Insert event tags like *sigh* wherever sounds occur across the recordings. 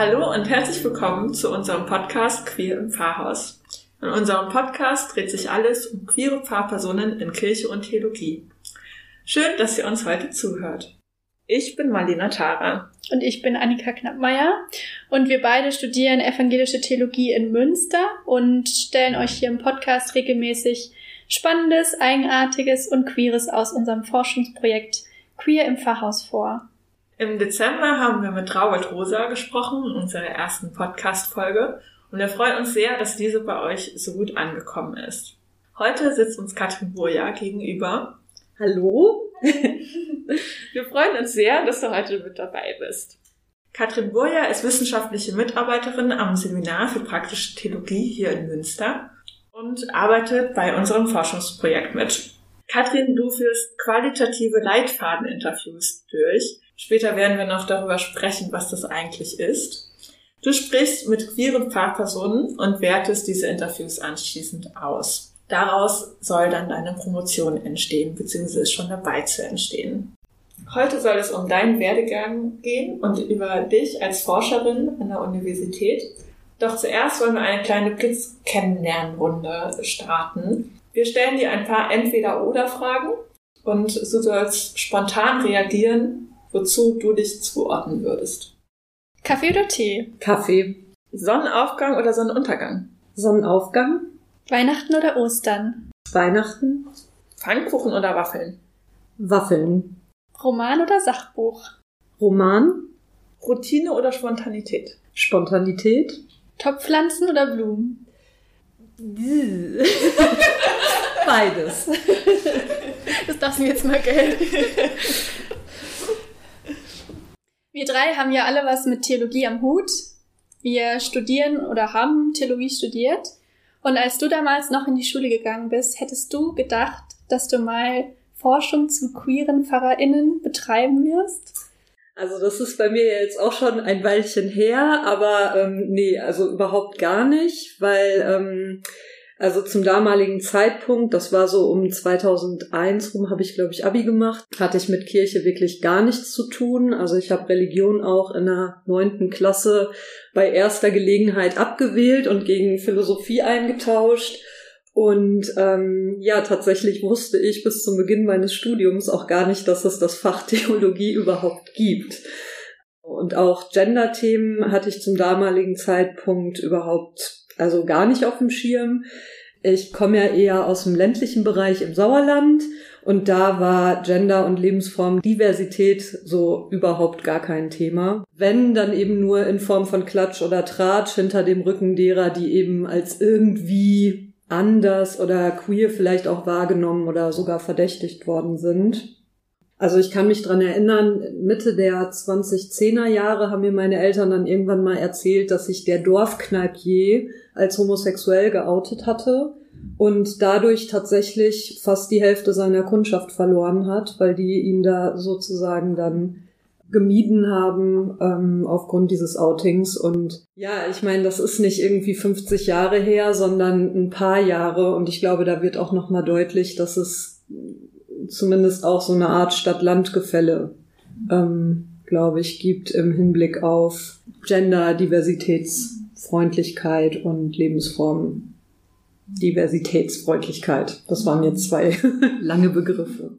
Hallo und herzlich willkommen zu unserem Podcast Queer im Pfarrhaus. In unserem Podcast dreht sich alles um queere Pfarrpersonen in Kirche und Theologie. Schön, dass ihr uns heute zuhört. Ich bin Marlena Tara. Und ich bin Annika Knappmeier. Und wir beide studieren evangelische Theologie in Münster und stellen euch hier im Podcast regelmäßig Spannendes, Eigenartiges und Queeres aus unserem Forschungsprojekt Queer im Pfarrhaus vor. Im Dezember haben wir mit Raubert Rosa gesprochen, in unserer ersten Podcast-Folge. Und wir freuen uns sehr, dass diese bei euch so gut angekommen ist. Heute sitzt uns Katrin Burja gegenüber. Hallo. *laughs* wir freuen uns sehr, dass du heute mit dabei bist. Katrin Burja ist wissenschaftliche Mitarbeiterin am Seminar für praktische Theologie hier in Münster und arbeitet bei unserem Forschungsprojekt mit. Katrin, du führst qualitative Leitfadeninterviews durch. Später werden wir noch darüber sprechen, was das eigentlich ist. Du sprichst mit queeren Pfarrpersonen und wertest diese Interviews anschließend aus. Daraus soll dann deine Promotion entstehen, beziehungsweise ist schon dabei zu entstehen. Heute soll es um deinen Werdegang gehen und über dich als Forscherin an der Universität. Doch zuerst wollen wir eine kleine Blitz-Kennenlernrunde starten. Wir stellen dir ein paar Entweder-Oder-Fragen und du sollst spontan reagieren, wozu du dich zuordnen würdest. Kaffee oder Tee? Kaffee. Sonnenaufgang oder Sonnenuntergang? Sonnenaufgang. Weihnachten oder Ostern? Weihnachten. Pfannkuchen oder Waffeln? Waffeln. Roman oder Sachbuch? Roman. Routine oder Spontanität? Spontanität. Topfpflanzen oder Blumen? *laughs* Beides. Das darfst du mir jetzt mal gelten. *laughs* Wir drei haben ja alle was mit Theologie am Hut. Wir studieren oder haben Theologie studiert. Und als du damals noch in die Schule gegangen bist, hättest du gedacht, dass du mal Forschung zu queeren PfarrerInnen betreiben wirst? Also das ist bei mir jetzt auch schon ein Weilchen her, aber ähm, nee, also überhaupt gar nicht, weil ähm, also zum damaligen Zeitpunkt, das war so um 2001 rum, habe ich glaube ich Abi gemacht, hatte ich mit Kirche wirklich gar nichts zu tun. Also ich habe Religion auch in der neunten Klasse bei erster Gelegenheit abgewählt und gegen Philosophie eingetauscht. Und ähm, ja, tatsächlich wusste ich bis zum Beginn meines Studiums auch gar nicht, dass es das Fach *laughs* Theologie überhaupt gibt. Und auch Gender-Themen hatte ich zum damaligen Zeitpunkt überhaupt also gar nicht auf dem Schirm. Ich komme ja eher aus dem ländlichen Bereich im Sauerland und da war Gender und Lebensformdiversität so überhaupt gar kein Thema. Wenn, dann eben nur in Form von Klatsch oder Tratsch hinter dem Rücken derer, die eben als irgendwie anders oder queer vielleicht auch wahrgenommen oder sogar verdächtigt worden sind. Also ich kann mich dran erinnern, Mitte der 2010er Jahre haben mir meine Eltern dann irgendwann mal erzählt, dass sich der Dorfkneipier als homosexuell geoutet hatte und dadurch tatsächlich fast die Hälfte seiner Kundschaft verloren hat, weil die ihn da sozusagen dann gemieden haben ähm, aufgrund dieses Outings. Und ja, ich meine, das ist nicht irgendwie 50 Jahre her, sondern ein paar Jahre. Und ich glaube, da wird auch noch mal deutlich, dass es zumindest auch so eine Art Stadt-Land-Gefälle, ähm, glaube ich, gibt im Hinblick auf Gender, Diversitätsfreundlichkeit und Lebensformen. Diversitätsfreundlichkeit. Das waren jetzt zwei *laughs* lange Begriffe.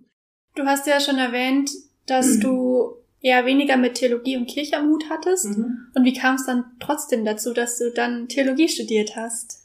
Du hast ja schon erwähnt, dass du eher weniger mit Theologie und Kirche am Hut hattest. Mhm. Und wie kam es dann trotzdem dazu, dass du dann Theologie studiert hast?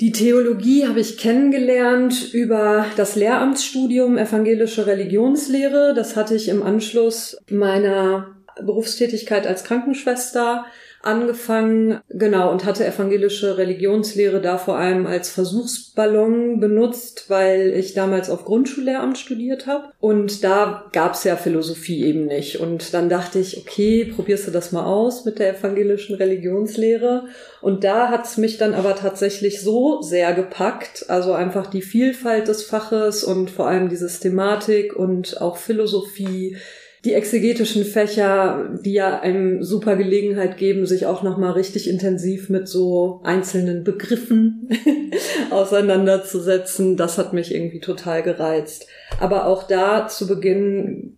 Die Theologie habe ich kennengelernt über das Lehramtsstudium Evangelische Religionslehre. Das hatte ich im Anschluss meiner Berufstätigkeit als Krankenschwester angefangen, genau, und hatte evangelische Religionslehre da vor allem als Versuchsballon benutzt, weil ich damals auf Grundschullehramt studiert habe. Und da gab's ja Philosophie eben nicht. Und dann dachte ich, okay, probierst du das mal aus mit der evangelischen Religionslehre. Und da hat's mich dann aber tatsächlich so sehr gepackt, also einfach die Vielfalt des Faches und vor allem die Systematik und auch Philosophie, die exegetischen Fächer, die ja einem super Gelegenheit geben, sich auch nochmal richtig intensiv mit so einzelnen Begriffen *laughs* auseinanderzusetzen, das hat mich irgendwie total gereizt. Aber auch da zu Beginn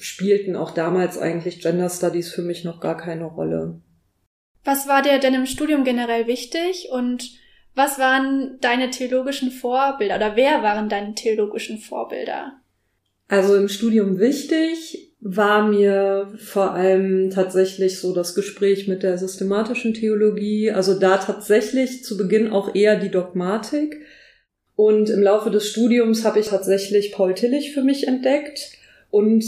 spielten auch damals eigentlich Gender Studies für mich noch gar keine Rolle. Was war dir denn im Studium generell wichtig und was waren deine theologischen Vorbilder oder wer waren deine theologischen Vorbilder? Also im Studium wichtig war mir vor allem tatsächlich so das Gespräch mit der systematischen Theologie, also da tatsächlich zu Beginn auch eher die Dogmatik. Und im Laufe des Studiums habe ich tatsächlich Paul Tillich für mich entdeckt und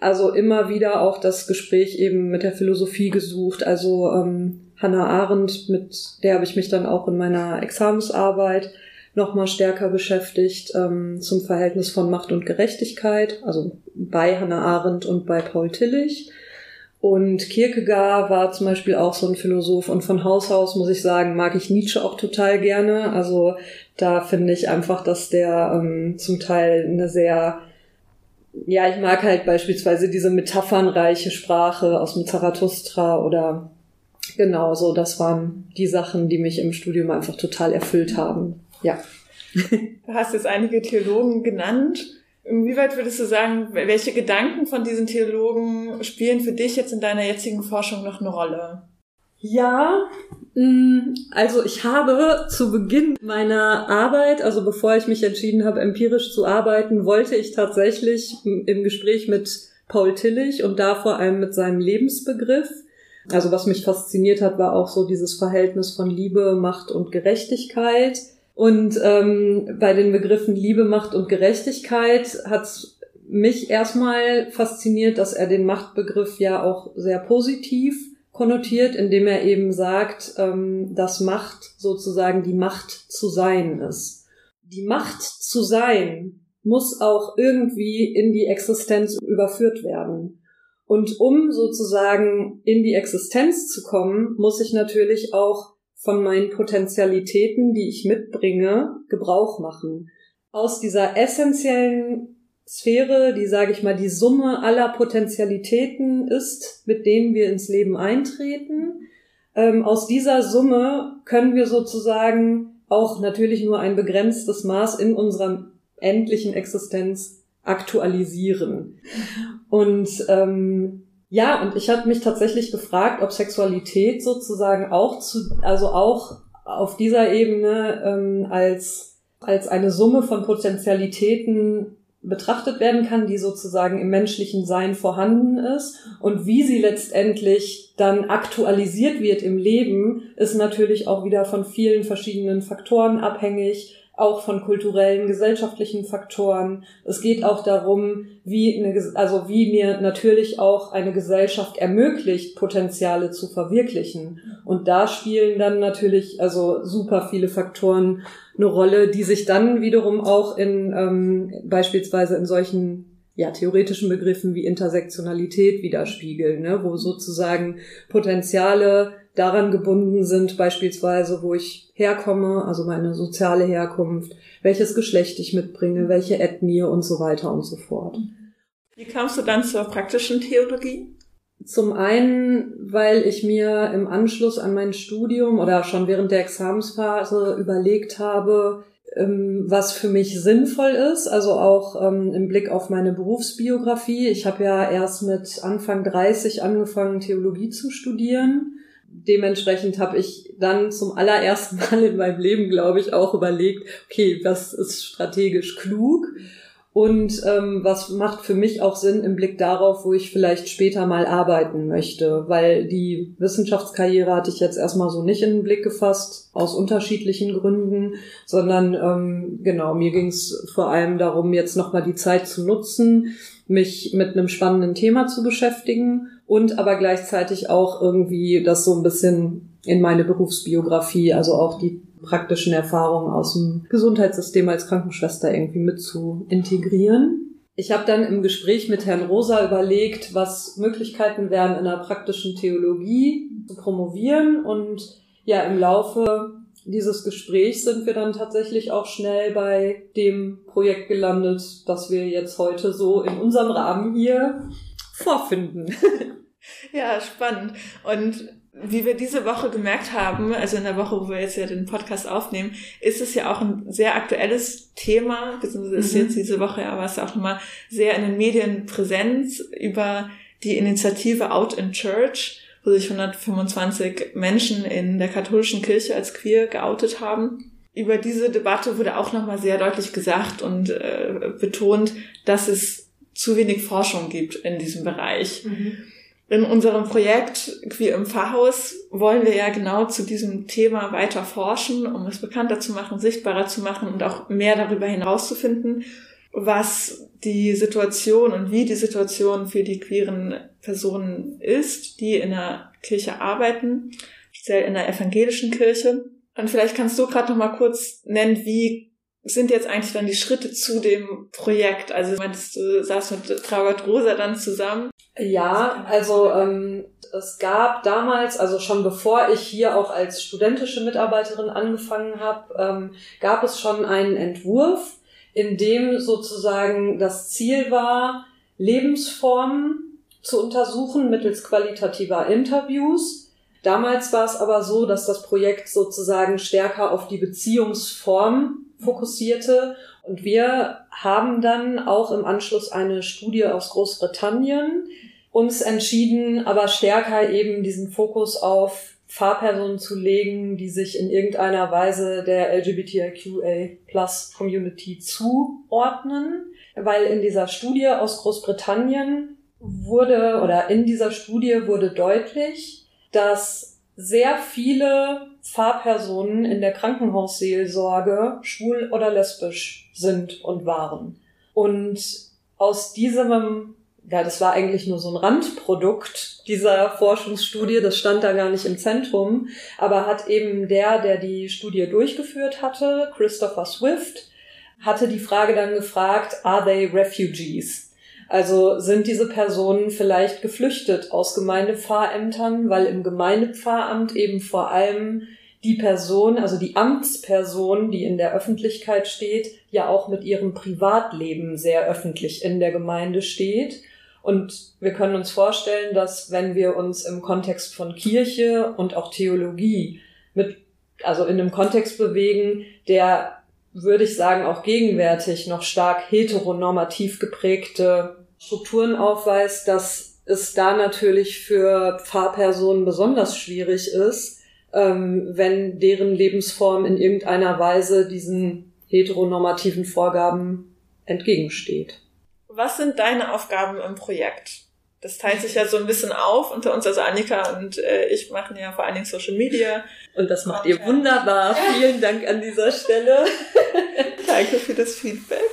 also immer wieder auch das Gespräch eben mit der Philosophie gesucht. Also ähm, Hannah Arendt, mit der habe ich mich dann auch in meiner Examensarbeit nochmal stärker beschäftigt ähm, zum Verhältnis von Macht und Gerechtigkeit, also bei Hannah Arendt und bei Paul Tillich. Und Kierkegaard war zum Beispiel auch so ein Philosoph und von Haus aus, muss ich sagen, mag ich Nietzsche auch total gerne. Also da finde ich einfach, dass der ähm, zum Teil eine sehr ja, ich mag halt beispielsweise diese metaphernreiche Sprache aus dem Zarathustra oder genau so. Das waren die Sachen, die mich im Studium einfach total erfüllt haben. Ja. Du hast jetzt einige Theologen genannt. Inwieweit würdest du sagen, welche Gedanken von diesen Theologen spielen für dich jetzt in deiner jetzigen Forschung noch eine Rolle? Ja, mm, also ich habe zu Beginn meiner Arbeit, also bevor ich mich entschieden habe, empirisch zu arbeiten, wollte ich tatsächlich im Gespräch mit Paul Tillich und da vor allem mit seinem Lebensbegriff. Also was mich fasziniert hat, war auch so dieses Verhältnis von Liebe, Macht und Gerechtigkeit. Und ähm, bei den Begriffen Liebe, Macht und Gerechtigkeit hat mich erstmal fasziniert, dass er den Machtbegriff ja auch sehr positiv konnotiert, indem er eben sagt, ähm, dass Macht sozusagen die Macht zu sein ist. Die Macht zu sein muss auch irgendwie in die Existenz überführt werden. Und um sozusagen in die Existenz zu kommen, muss ich natürlich auch von meinen Potentialitäten, die ich mitbringe, Gebrauch machen. Aus dieser essentiellen Sphäre, die, sage ich mal, die Summe aller Potentialitäten ist, mit denen wir ins Leben eintreten. Ähm, aus dieser Summe können wir sozusagen auch natürlich nur ein begrenztes Maß in unserer endlichen Existenz aktualisieren. Und ähm, ja, und ich habe mich tatsächlich gefragt, ob Sexualität sozusagen auch zu, also auch auf dieser Ebene ähm, als als eine Summe von Potentialitäten betrachtet werden kann, die sozusagen im menschlichen Sein vorhanden ist. Und wie sie letztendlich dann aktualisiert wird im Leben, ist natürlich auch wieder von vielen verschiedenen Faktoren abhängig, auch von kulturellen, gesellschaftlichen Faktoren. Es geht auch darum, wie eine, also wie mir natürlich auch eine Gesellschaft ermöglicht, Potenziale zu verwirklichen. Und da spielen dann natürlich also super viele Faktoren eine Rolle, die sich dann wiederum auch in ähm, beispielsweise in solchen ja, theoretischen Begriffen wie Intersektionalität widerspiegeln, ne, wo sozusagen Potenziale daran gebunden sind, beispielsweise, wo ich herkomme, also meine soziale Herkunft, welches Geschlecht ich mitbringe, welche Ethnie und so weiter und so fort. Wie kamst du dann zur praktischen Theologie? Zum einen, weil ich mir im Anschluss an mein Studium oder schon während der Examensphase überlegt habe, ähm, was für mich sinnvoll ist, also auch ähm, im Blick auf meine Berufsbiografie. Ich habe ja erst mit Anfang 30 angefangen, Theologie zu studieren. Dementsprechend habe ich dann zum allerersten Mal in meinem Leben, glaube ich, auch überlegt, okay, was ist strategisch klug? Und ähm, was macht für mich auch Sinn im Blick darauf, wo ich vielleicht später mal arbeiten möchte, weil die Wissenschaftskarriere hatte ich jetzt erstmal so nicht in den Blick gefasst, aus unterschiedlichen Gründen, sondern ähm, genau, mir ging es vor allem darum, jetzt nochmal die Zeit zu nutzen, mich mit einem spannenden Thema zu beschäftigen und aber gleichzeitig auch irgendwie das so ein bisschen in meine Berufsbiografie, also auch die praktischen Erfahrungen aus dem Gesundheitssystem als Krankenschwester irgendwie mit zu integrieren. Ich habe dann im Gespräch mit Herrn Rosa überlegt, was Möglichkeiten wären, in der praktischen Theologie zu promovieren. Und ja, im Laufe dieses Gesprächs sind wir dann tatsächlich auch schnell bei dem Projekt gelandet, das wir jetzt heute so in unserem Rahmen hier vorfinden. *laughs* Ja, spannend. Und wie wir diese Woche gemerkt haben, also in der Woche, wo wir jetzt ja den Podcast aufnehmen, ist es ja auch ein sehr aktuelles Thema, beziehungsweise ist mhm. jetzt diese Woche ja was auch nochmal sehr in den Medien präsent über die Initiative Out in Church wo sich 125 Menschen in der katholischen Kirche als queer geoutet haben. Über diese Debatte wurde auch nochmal sehr deutlich gesagt und äh, betont, dass es zu wenig Forschung gibt in diesem Bereich. Mhm. In unserem Projekt Queer im Pfarrhaus wollen wir ja genau zu diesem Thema weiter forschen, um es bekannter zu machen, sichtbarer zu machen und auch mehr darüber hinauszufinden, was die Situation und wie die Situation für die queeren Personen ist, die in der Kirche arbeiten, speziell in der evangelischen Kirche. Und vielleicht kannst du gerade noch mal kurz nennen, wie sind jetzt eigentlich dann die Schritte zu dem Projekt? Also meintest du, saß mit Traugott Rosa dann zusammen? Ja, also ähm, es gab damals, also schon bevor ich hier auch als studentische Mitarbeiterin angefangen habe, ähm, gab es schon einen Entwurf, in dem sozusagen das Ziel war, Lebensformen zu untersuchen mittels qualitativer Interviews. Damals war es aber so, dass das Projekt sozusagen stärker auf die Beziehungsform fokussierte. Und wir haben dann auch im Anschluss eine Studie aus Großbritannien uns entschieden, aber stärker eben diesen Fokus auf Fahrpersonen zu legen, die sich in irgendeiner Weise der LGBTIQA Plus Community zuordnen, weil in dieser Studie aus Großbritannien wurde oder in dieser Studie wurde deutlich, dass sehr viele Fahrpersonen in der Krankenhausseelsorge schwul oder lesbisch sind und waren. Und aus diesem ja, das war eigentlich nur so ein Randprodukt dieser Forschungsstudie, das stand da gar nicht im Zentrum, aber hat eben der, der die Studie durchgeführt hatte, Christopher Swift, hatte die Frage dann gefragt, are they refugees? Also sind diese Personen vielleicht geflüchtet aus Gemeindepfarrämtern, weil im Gemeindepfarramt eben vor allem die Person, also die Amtsperson, die in der Öffentlichkeit steht, ja auch mit ihrem Privatleben sehr öffentlich in der Gemeinde steht. Und wir können uns vorstellen, dass wenn wir uns im Kontext von Kirche und auch Theologie mit, also in einem Kontext bewegen, der, würde ich sagen, auch gegenwärtig noch stark heteronormativ geprägte Strukturen aufweist, dass es da natürlich für Pfarrpersonen besonders schwierig ist, ähm, wenn deren Lebensform in irgendeiner Weise diesen heteronormativen Vorgaben entgegensteht. Was sind deine Aufgaben im Projekt? Das teilt sich ja so ein bisschen auf unter uns, also Annika und äh, ich machen ja vor allen Dingen Social Media. Und das macht ihr wunderbar. Vielen Dank an dieser Stelle. *laughs* Danke für das Feedback.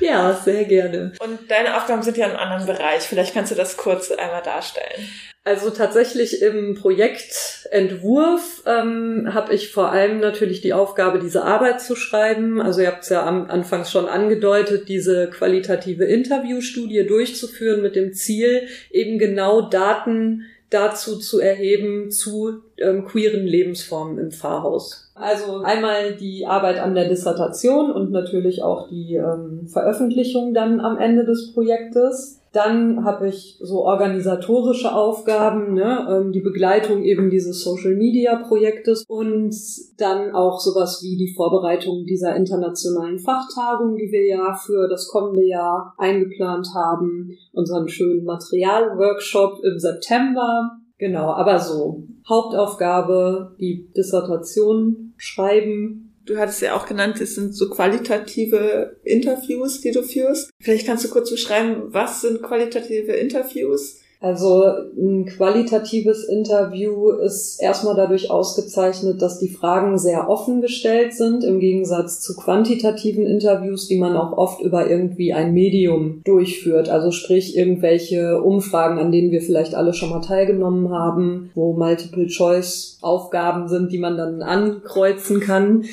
Ja, sehr gerne. Und deine Aufgaben sind ja in einem anderen Bereich. Vielleicht kannst du das kurz einmal darstellen. Also tatsächlich im Projektentwurf ähm, habe ich vor allem natürlich die Aufgabe, diese Arbeit zu schreiben. Also ihr habt es ja am Anfang schon angedeutet, diese qualitative Interviewstudie durchzuführen mit dem Ziel, eben genau Daten dazu zu erheben zu ähm, queeren Lebensformen im Pfarrhaus. Also einmal die Arbeit an der Dissertation und natürlich auch die ähm, Veröffentlichung dann am Ende des Projektes. Dann habe ich so organisatorische Aufgaben, ne, ähm, die Begleitung eben dieses Social Media Projektes und dann auch sowas wie die Vorbereitung dieser internationalen Fachtagung, die wir ja für das kommende Jahr eingeplant haben, unseren schönen Materialworkshop im September. Genau, aber so. Hauptaufgabe, die Dissertation schreiben, Du hattest ja auch genannt, es sind so qualitative Interviews, die du führst. Vielleicht kannst du kurz beschreiben, was sind qualitative Interviews? Also ein qualitatives Interview ist erstmal dadurch ausgezeichnet, dass die Fragen sehr offen gestellt sind, im Gegensatz zu quantitativen Interviews, die man auch oft über irgendwie ein Medium durchführt. Also sprich irgendwelche Umfragen, an denen wir vielleicht alle schon mal teilgenommen haben, wo Multiple-Choice-Aufgaben sind, die man dann ankreuzen kann.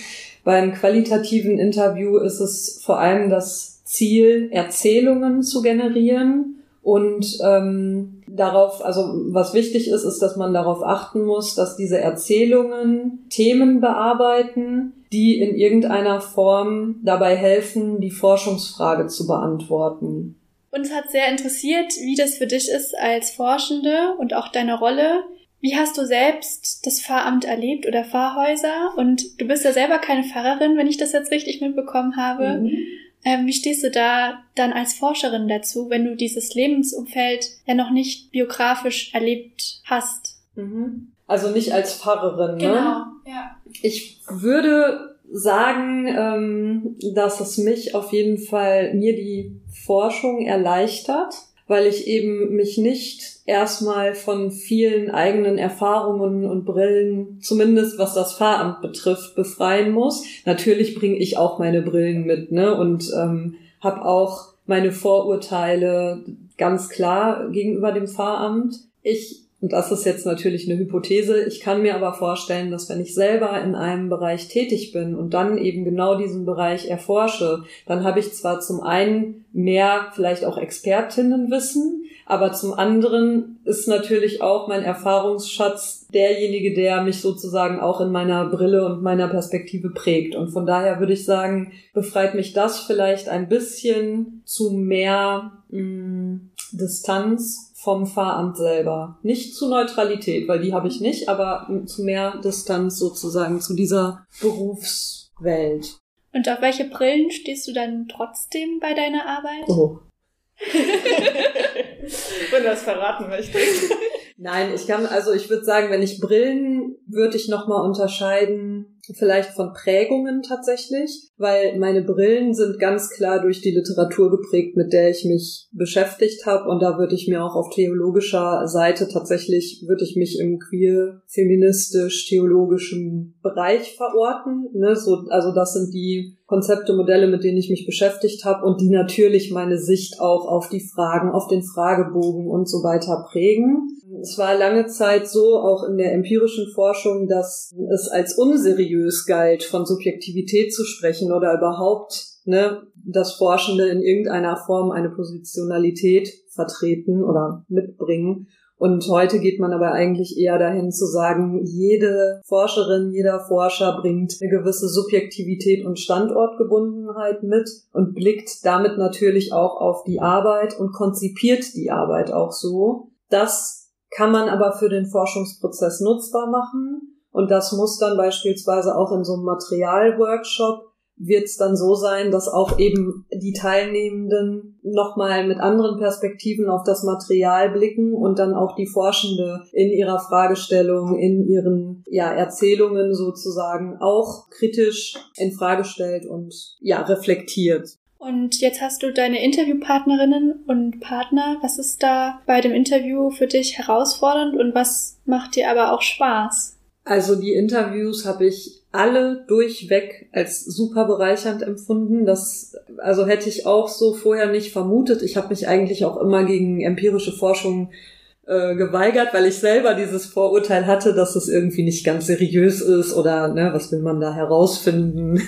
Beim qualitativen Interview ist es vor allem das Ziel, Erzählungen zu generieren und ähm, darauf, also was wichtig ist, ist, dass man darauf achten muss, dass diese Erzählungen Themen bearbeiten, die in irgendeiner Form dabei helfen, die Forschungsfrage zu beantworten. Uns hat sehr interessiert, wie das für dich ist als Forschende und auch deine Rolle. Wie hast du selbst das Pfarramt erlebt oder Pfarrhäuser? Und du bist ja selber keine Pfarrerin, wenn ich das jetzt richtig mitbekommen habe. Mhm. Ähm, wie stehst du da dann als Forscherin dazu, wenn du dieses Lebensumfeld ja noch nicht biografisch erlebt hast? Mhm. Also nicht als Pfarrerin, Genau, ne? ja. Ich würde sagen, ähm, dass es mich auf jeden Fall, mir die Forschung erleichtert, weil ich eben mich nicht erstmal von vielen eigenen Erfahrungen und Brillen, zumindest was das Pfarramt betrifft, befreien muss. Natürlich bringe ich auch meine Brillen mit, ne? Und ähm, habe auch meine Vorurteile ganz klar gegenüber dem Pfarramt. Ich und das ist jetzt natürlich eine Hypothese. Ich kann mir aber vorstellen, dass wenn ich selber in einem Bereich tätig bin und dann eben genau diesen Bereich erforsche, dann habe ich zwar zum einen mehr vielleicht auch Expertinnenwissen, aber zum anderen ist natürlich auch mein Erfahrungsschatz derjenige, der mich sozusagen auch in meiner Brille und meiner Perspektive prägt. Und von daher würde ich sagen, befreit mich das vielleicht ein bisschen zu mehr mh, mm, Distanz vom Fahramt selber. Nicht zu Neutralität, weil die habe ich nicht, aber zu mehr Distanz sozusagen zu dieser Berufswelt. Und auf welche Brillen stehst du dann trotzdem bei deiner Arbeit? Oh. *laughs* Wenn du das verraten möchtest. Nein, ich kann, also ich würde sagen, wenn ich Brillen, würde ich nochmal unterscheiden vielleicht von Prägungen tatsächlich, weil meine Brillen sind ganz klar durch die Literatur geprägt, mit der ich mich beschäftigt habe und da würde ich mir auch auf theologischer Seite tatsächlich würde ich mich im queer feministisch theologischen Bereich verorten, ne, so also das sind die Konzepte, Modelle, mit denen ich mich beschäftigt habe und die natürlich meine Sicht auch auf die Fragen, auf den Fragebogen und so weiter prägen. Es war lange Zeit so, auch in der empirischen Forschung, dass es als unseriös galt, von Subjektivität zu sprechen oder überhaupt ne, das Forschende in irgendeiner Form eine Positionalität vertreten oder mitbringen. Und heute geht man aber eigentlich eher dahin zu sagen, jede Forscherin, jeder Forscher bringt eine gewisse Subjektivität und Standortgebundenheit mit und blickt damit natürlich auch auf die Arbeit und konzipiert die Arbeit auch so. Das kann man aber für den Forschungsprozess nutzbar machen. Und das muss dann beispielsweise auch in so einem Materialworkshop wird es dann so sein, dass auch eben die Teilnehmenden nochmal mit anderen Perspektiven auf das Material blicken und dann auch die Forschende in ihrer Fragestellung, in ihren ja, Erzählungen sozusagen auch kritisch in Frage stellt und ja, reflektiert. Und jetzt hast du deine Interviewpartnerinnen und Partner. Was ist da bei dem Interview für dich herausfordernd und was macht dir aber auch Spaß? Also die Interviews habe ich alle durchweg als super bereichernd empfunden. Das also hätte ich auch so vorher nicht vermutet. Ich habe mich eigentlich auch immer gegen empirische Forschung äh, geweigert, weil ich selber dieses Vorurteil hatte, dass es irgendwie nicht ganz seriös ist oder ne, was will man da herausfinden?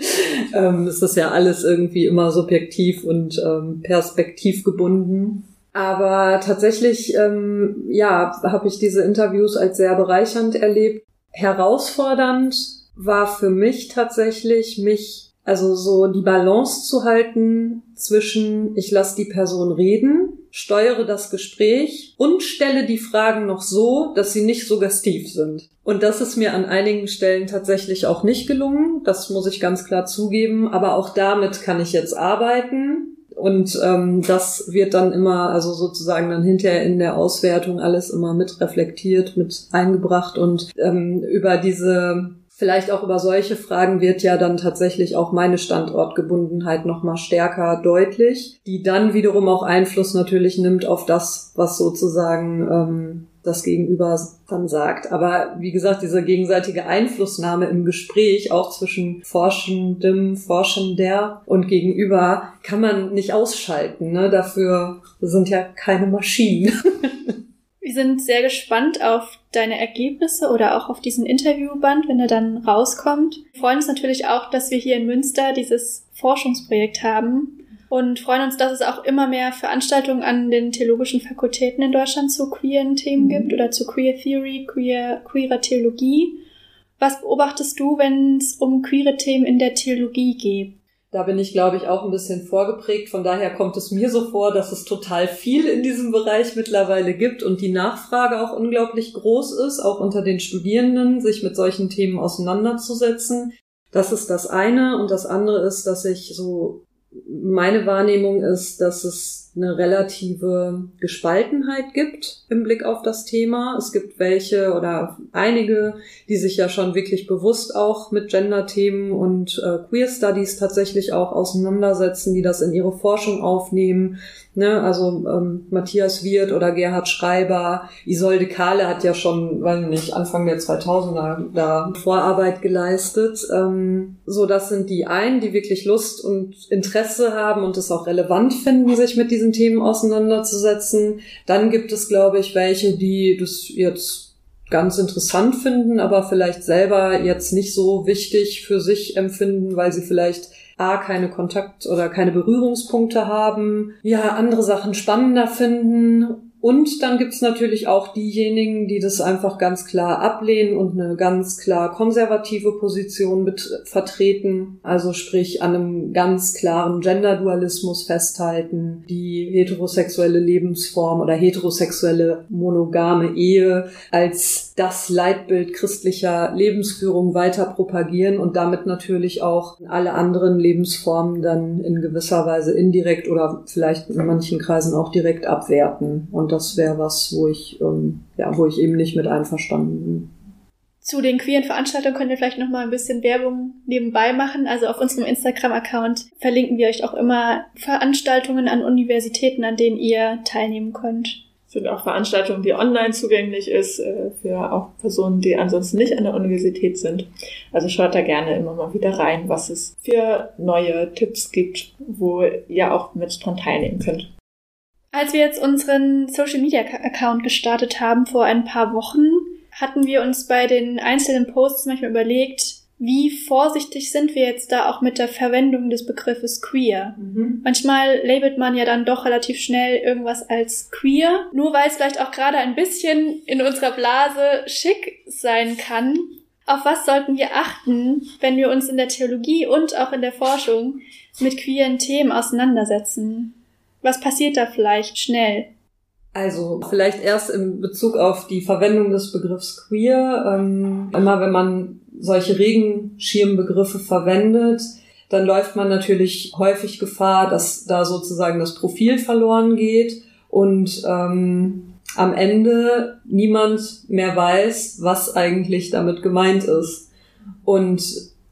*laughs* ähm, es ist ja alles irgendwie immer subjektiv und ähm, perspektivgebunden. Aber tatsächlich, ähm, ja, habe ich diese Interviews als sehr bereichernd erlebt. Herausfordernd war für mich tatsächlich, mich, also so die Balance zu halten zwischen, ich lasse die Person reden, steuere das Gespräch und stelle die Fragen noch so, dass sie nicht suggestiv sind. Und das ist mir an einigen Stellen tatsächlich auch nicht gelungen. Das muss ich ganz klar zugeben. Aber auch damit kann ich jetzt arbeiten. Und ähm, das wird dann immer, also sozusagen dann hinterher in der Auswertung alles immer mit reflektiert, mit eingebracht und ähm, über diese Vielleicht auch über solche Fragen wird ja dann tatsächlich auch meine Standortgebundenheit nochmal stärker deutlich, die dann wiederum auch Einfluss natürlich nimmt auf das, was sozusagen ähm, das Gegenüber dann sagt. Aber wie gesagt, diese gegenseitige Einflussnahme im Gespräch, auch zwischen Forschendem, Forschender und Gegenüber, kann man nicht ausschalten. Ne? Dafür sind ja keine Maschinen. *laughs* Wir sind sehr gespannt auf deine Ergebnisse oder auch auf diesen Interviewband, wenn er dann rauskommt. Wir freuen uns natürlich auch, dass wir hier in Münster dieses Forschungsprojekt haben und freuen uns, dass es auch immer mehr Veranstaltungen an den theologischen Fakultäten in Deutschland zu queeren Themen mhm. gibt oder zu Queer Theory, queer, queerer Theologie. Was beobachtest du, wenn es um queere Themen in der Theologie geht? Da bin ich, glaube ich, auch ein bisschen vorgeprägt. Von daher kommt es mir so vor, dass es total viel in diesem Bereich mittlerweile gibt und die Nachfrage auch unglaublich groß ist, auch unter den Studierenden, sich mit solchen Themen auseinanderzusetzen. Das ist das eine. Und das andere ist, dass ich so, meine Wahrnehmung ist, dass es eine relative Gespaltenheit gibt im Blick auf das Thema. Es gibt welche oder einige, die sich ja schon wirklich bewusst auch mit Gender-Themen und äh, Queer Studies tatsächlich auch auseinandersetzen, die das in ihre Forschung aufnehmen. Ne, also ähm, Matthias Wirth oder Gerhard Schreiber, Isolde Kahle hat ja schon, weiß ich nicht, Anfang der 2000er da Vorarbeit geleistet. Ähm, so, das sind die einen, die wirklich Lust und Interesse haben und es auch relevant finden, sich mit diesen Themen auseinanderzusetzen. Dann gibt es, glaube ich, welche, die das jetzt ganz interessant finden, aber vielleicht selber jetzt nicht so wichtig für sich empfinden, weil sie vielleicht A, keine Kontakt- oder keine Berührungspunkte haben, ja, andere Sachen spannender finden und dann gibt's natürlich auch diejenigen, die das einfach ganz klar ablehnen und eine ganz klar konservative Position vertreten. Also sprich an einem ganz klaren Genderdualismus festhalten, die heterosexuelle Lebensform oder heterosexuelle monogame Ehe als das Leitbild christlicher Lebensführung weiter propagieren und damit natürlich auch alle anderen Lebensformen dann in gewisser Weise indirekt oder vielleicht in manchen Kreisen auch direkt abwerten. Und das wäre was, wo ich, ähm, ja, wo ich eben nicht mit einverstanden bin. Zu den queeren Veranstaltungen könnt ihr vielleicht noch mal ein bisschen Werbung nebenbei machen. Also auf unserem Instagram-Account verlinken wir euch auch immer Veranstaltungen an Universitäten, an denen ihr teilnehmen könnt. Es sind auch Veranstaltungen, die online zugänglich ist, äh, für auch Personen, die ansonsten nicht an der Universität sind. Also schaut da gerne immer mal wieder rein, was es für neue Tipps gibt, wo ihr auch mit dran teilnehmen könnt. Als wir jetzt unseren Social Media Account gestartet haben vor ein paar Wochen, hatten wir uns bei den einzelnen Posts manchmal überlegt, wie vorsichtig sind wir jetzt da auch mit der Verwendung des Begriffes queer? Mhm. Manchmal labelt man ja dann doch relativ schnell irgendwas als queer, nur weil es vielleicht auch gerade ein bisschen in unserer Blase schick sein kann. Auf was sollten wir achten, wenn wir uns in der Theologie und auch in der Forschung mit queeren Themen auseinandersetzen? Was passiert da vielleicht schnell? Also vielleicht erst in Bezug auf die Verwendung des Begriffs queer. Ähm, immer wenn man solche Regenschirmbegriffe verwendet, dann läuft man natürlich häufig Gefahr, dass da sozusagen das Profil verloren geht und ähm, am Ende niemand mehr weiß, was eigentlich damit gemeint ist. Und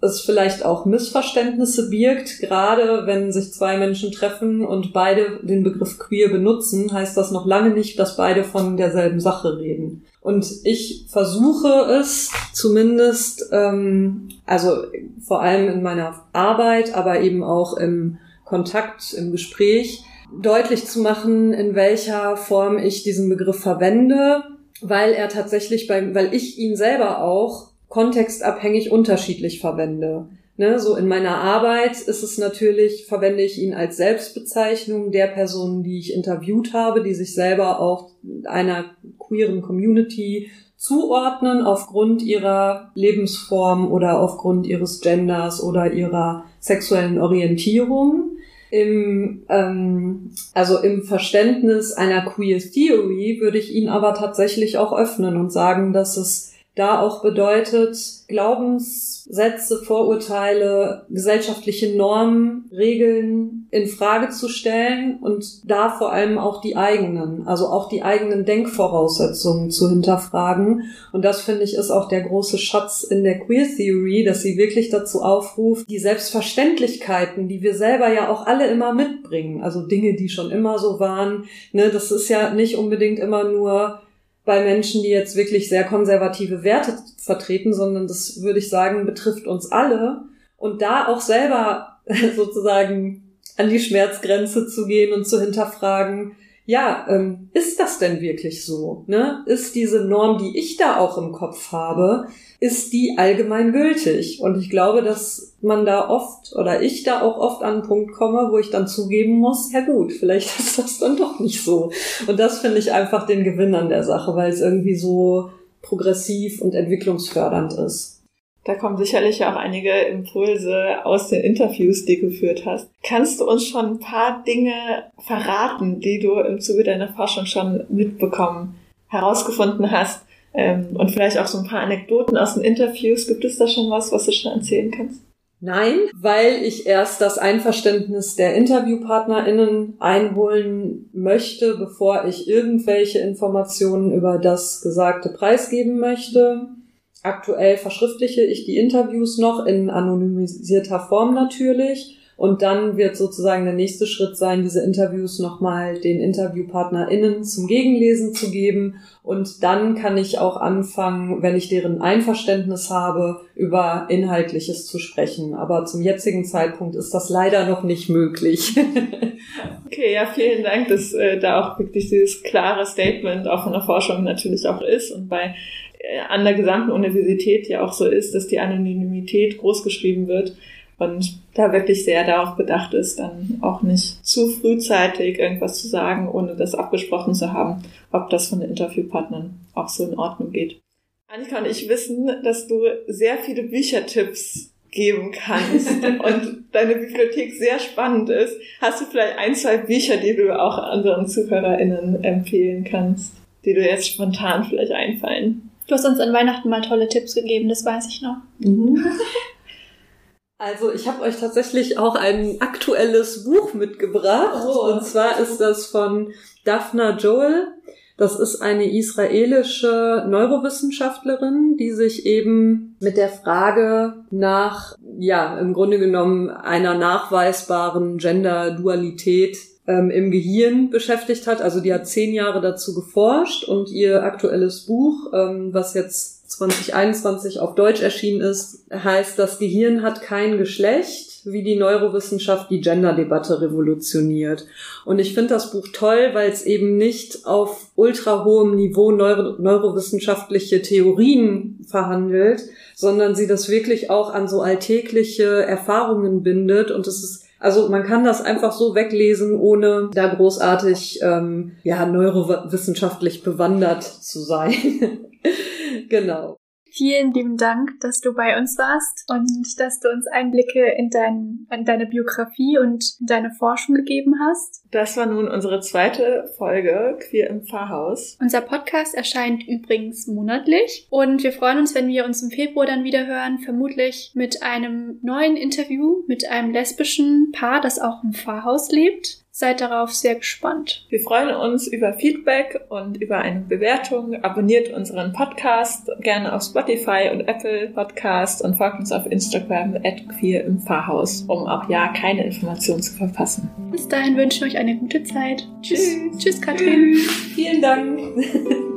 es vielleicht auch Missverständnisse birgt. Gerade wenn sich zwei Menschen treffen und beide den Begriff queer benutzen, heißt das noch lange nicht, dass beide von derselben Sache reden. Und ich versuche es zumindest, ähm, also vor allem in meiner Arbeit, aber eben auch im Kontakt, im Gespräch, deutlich zu machen, in welcher Form ich diesen Begriff verwende, weil er tatsächlich beim, weil ich ihn selber auch kontextabhängig unterschiedlich verwende. Ne, so in meiner Arbeit ist es natürlich, verwende ich ihn als Selbstbezeichnung der Personen, die ich interviewt habe, die sich selber auch einer queeren Community zuordnen aufgrund ihrer Lebensform oder aufgrund ihres Genders oder ihrer sexuellen Orientierung. Im, ähm, also im Verständnis einer Queer Theory würde ich ihn aber tatsächlich auch öffnen und sagen, dass es da auch bedeutet, Glaubenssätze, Vorurteile, gesellschaftliche Normen, Regeln in Frage zu stellen und da vor allem auch die eigenen, also auch die eigenen Denkvoraussetzungen zu hinterfragen. Und das finde ich ist auch der große Schatz in der Queer Theory, dass sie wirklich dazu aufruft, die Selbstverständlichkeiten, die wir selber ja auch alle immer mitbringen, also Dinge, die schon immer so waren, ne, das ist ja nicht unbedingt immer nur bei Menschen, die jetzt wirklich sehr konservative Werte vertreten, sondern das würde ich sagen, betrifft uns alle. Und da auch selber *laughs* sozusagen an die Schmerzgrenze zu gehen und zu hinterfragen, ja, ähm, ist das denn wirklich so? Ne? Ist diese Norm, die ich da auch im Kopf habe, ist die allgemein gültig? Und ich glaube, dass man da oft oder ich da auch oft an einen Punkt komme, wo ich dann zugeben muss, ja gut, vielleicht *laughs* ist das dann doch nicht so. Und das finde ich einfach den Gewinn an der Sache, weil es irgendwie so progressiv und entwicklungsfördernd ist. Da kommen sicherlich auch einige Impulse aus den Interviews, die du geführt hast. Kannst du uns schon ein paar Dinge verraten, die du im Zuge deiner Forschung schon mitbekommen, herausgefunden hast? Ähm, und vielleicht auch so ein paar Anekdoten aus den Interviews. Gibt es da schon was, was du schon erzählen kannst? Nein, weil ich erst das Einverständnis der InterviewpartnerInnen einholen möchte, bevor ich irgendwelche Informationen über das Gesagte preisgeben möchte. Aktuell verschriftliche ich die Interviews noch in anonymisierter Form natürlich. Und dann wird sozusagen der nächste Schritt sein, diese Interviews nochmal den InterviewpartnerInnen zum Gegenlesen zu geben. Und dann kann ich auch anfangen, wenn ich deren Einverständnis habe, über Inhaltliches zu sprechen. Aber zum jetzigen Zeitpunkt ist das leider noch nicht möglich. *laughs* okay, ja, vielen Dank, dass äh, da auch wirklich dieses klare Statement auch von der Forschung natürlich auch ist und bei äh, an der gesamten Universität ja auch so ist, dass die Anonymität großgeschrieben wird und da wirklich sehr darauf bedacht ist, dann auch nicht zu frühzeitig irgendwas zu sagen, ohne das abgesprochen zu haben, ob das von den Interviewpartnern auch so in Ordnung geht. Annika und ich wissen, dass du sehr viele Büchertipps geben kannst *laughs* und deine Bibliothek sehr spannend ist. Hast du vielleicht ein, zwei Bücher, die du auch anderen ZuhörerInnen empfehlen kannst, die dir jetzt spontan vielleicht einfallen? Du hast uns an Weihnachten mal tolle Tipps gegeben, das weiß ich noch. Mhm. *laughs* Also ich habe euch tatsächlich auch ein aktuelles Buch mitgebracht. Oh. Und zwar ist das von Daphna Joel. Das ist eine israelische Neurowissenschaftlerin, die sich eben mit der Frage nach, ja, im Grunde genommen einer nachweisbaren Gender-Dualität ähm, im Gehirn beschäftigt hat. Also die hat zehn Jahre dazu geforscht und ihr aktuelles Buch, ähm, was jetzt 2021 auf Deutsch erschienen ist, heißt, das Gehirn hat kein Geschlecht, wie die Neurowissenschaft die Gender-Debatte revolutioniert. Und ich finde das Buch toll, weil es eben nicht auf ultra hohem Niveau neuro neurowissenschaftliche Theorien verhandelt, sondern sie das wirklich auch an so alltägliche Erfahrungen bindet. Und es ist also man kann das einfach so weglesen, ohne da großartig ähm, ja neurowissenschaftlich bewandert zu sein. *laughs* *laughs* genau. Vielen lieben Dank, dass du bei uns warst und dass du uns Einblicke in, dein, in deine Biografie und deine Forschung gegeben hast. Das war nun unsere zweite Folge Queer im Pfarrhaus. Unser Podcast erscheint übrigens monatlich und wir freuen uns, wenn wir uns im Februar dann wieder hören, vermutlich mit einem neuen Interview mit einem lesbischen Paar, das auch im Pfarrhaus lebt. Seid darauf sehr gespannt. Wir freuen uns über Feedback und über eine Bewertung. Abonniert unseren Podcast gerne auf Spotify und Apple Podcast und folgt uns auf Instagram at queer im Pfarrhaus, um auch ja keine Informationen zu verpassen. Bis dahin wünschen wir euch eine gute Zeit. Tschüss. Tschüss, Katrin. Vielen Dank. *laughs*